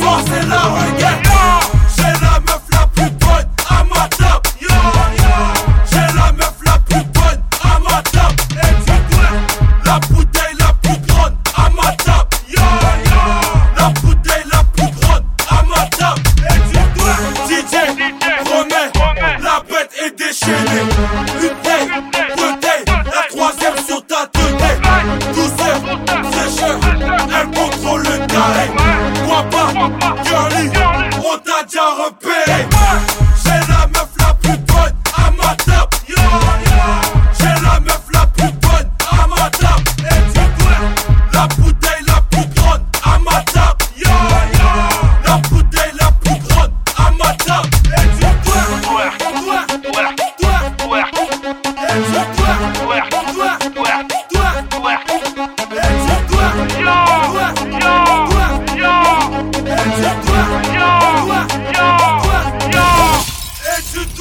Lost in love. on t'a déjà repéré. J'ai la meuf la plus bonne à ma table. J'ai la meuf la plus bonne à ma table. La bouteille la plus grande à ma table. La bouteille la plus grande à ma table. Et tu dois, toi, toi, Yo, yo.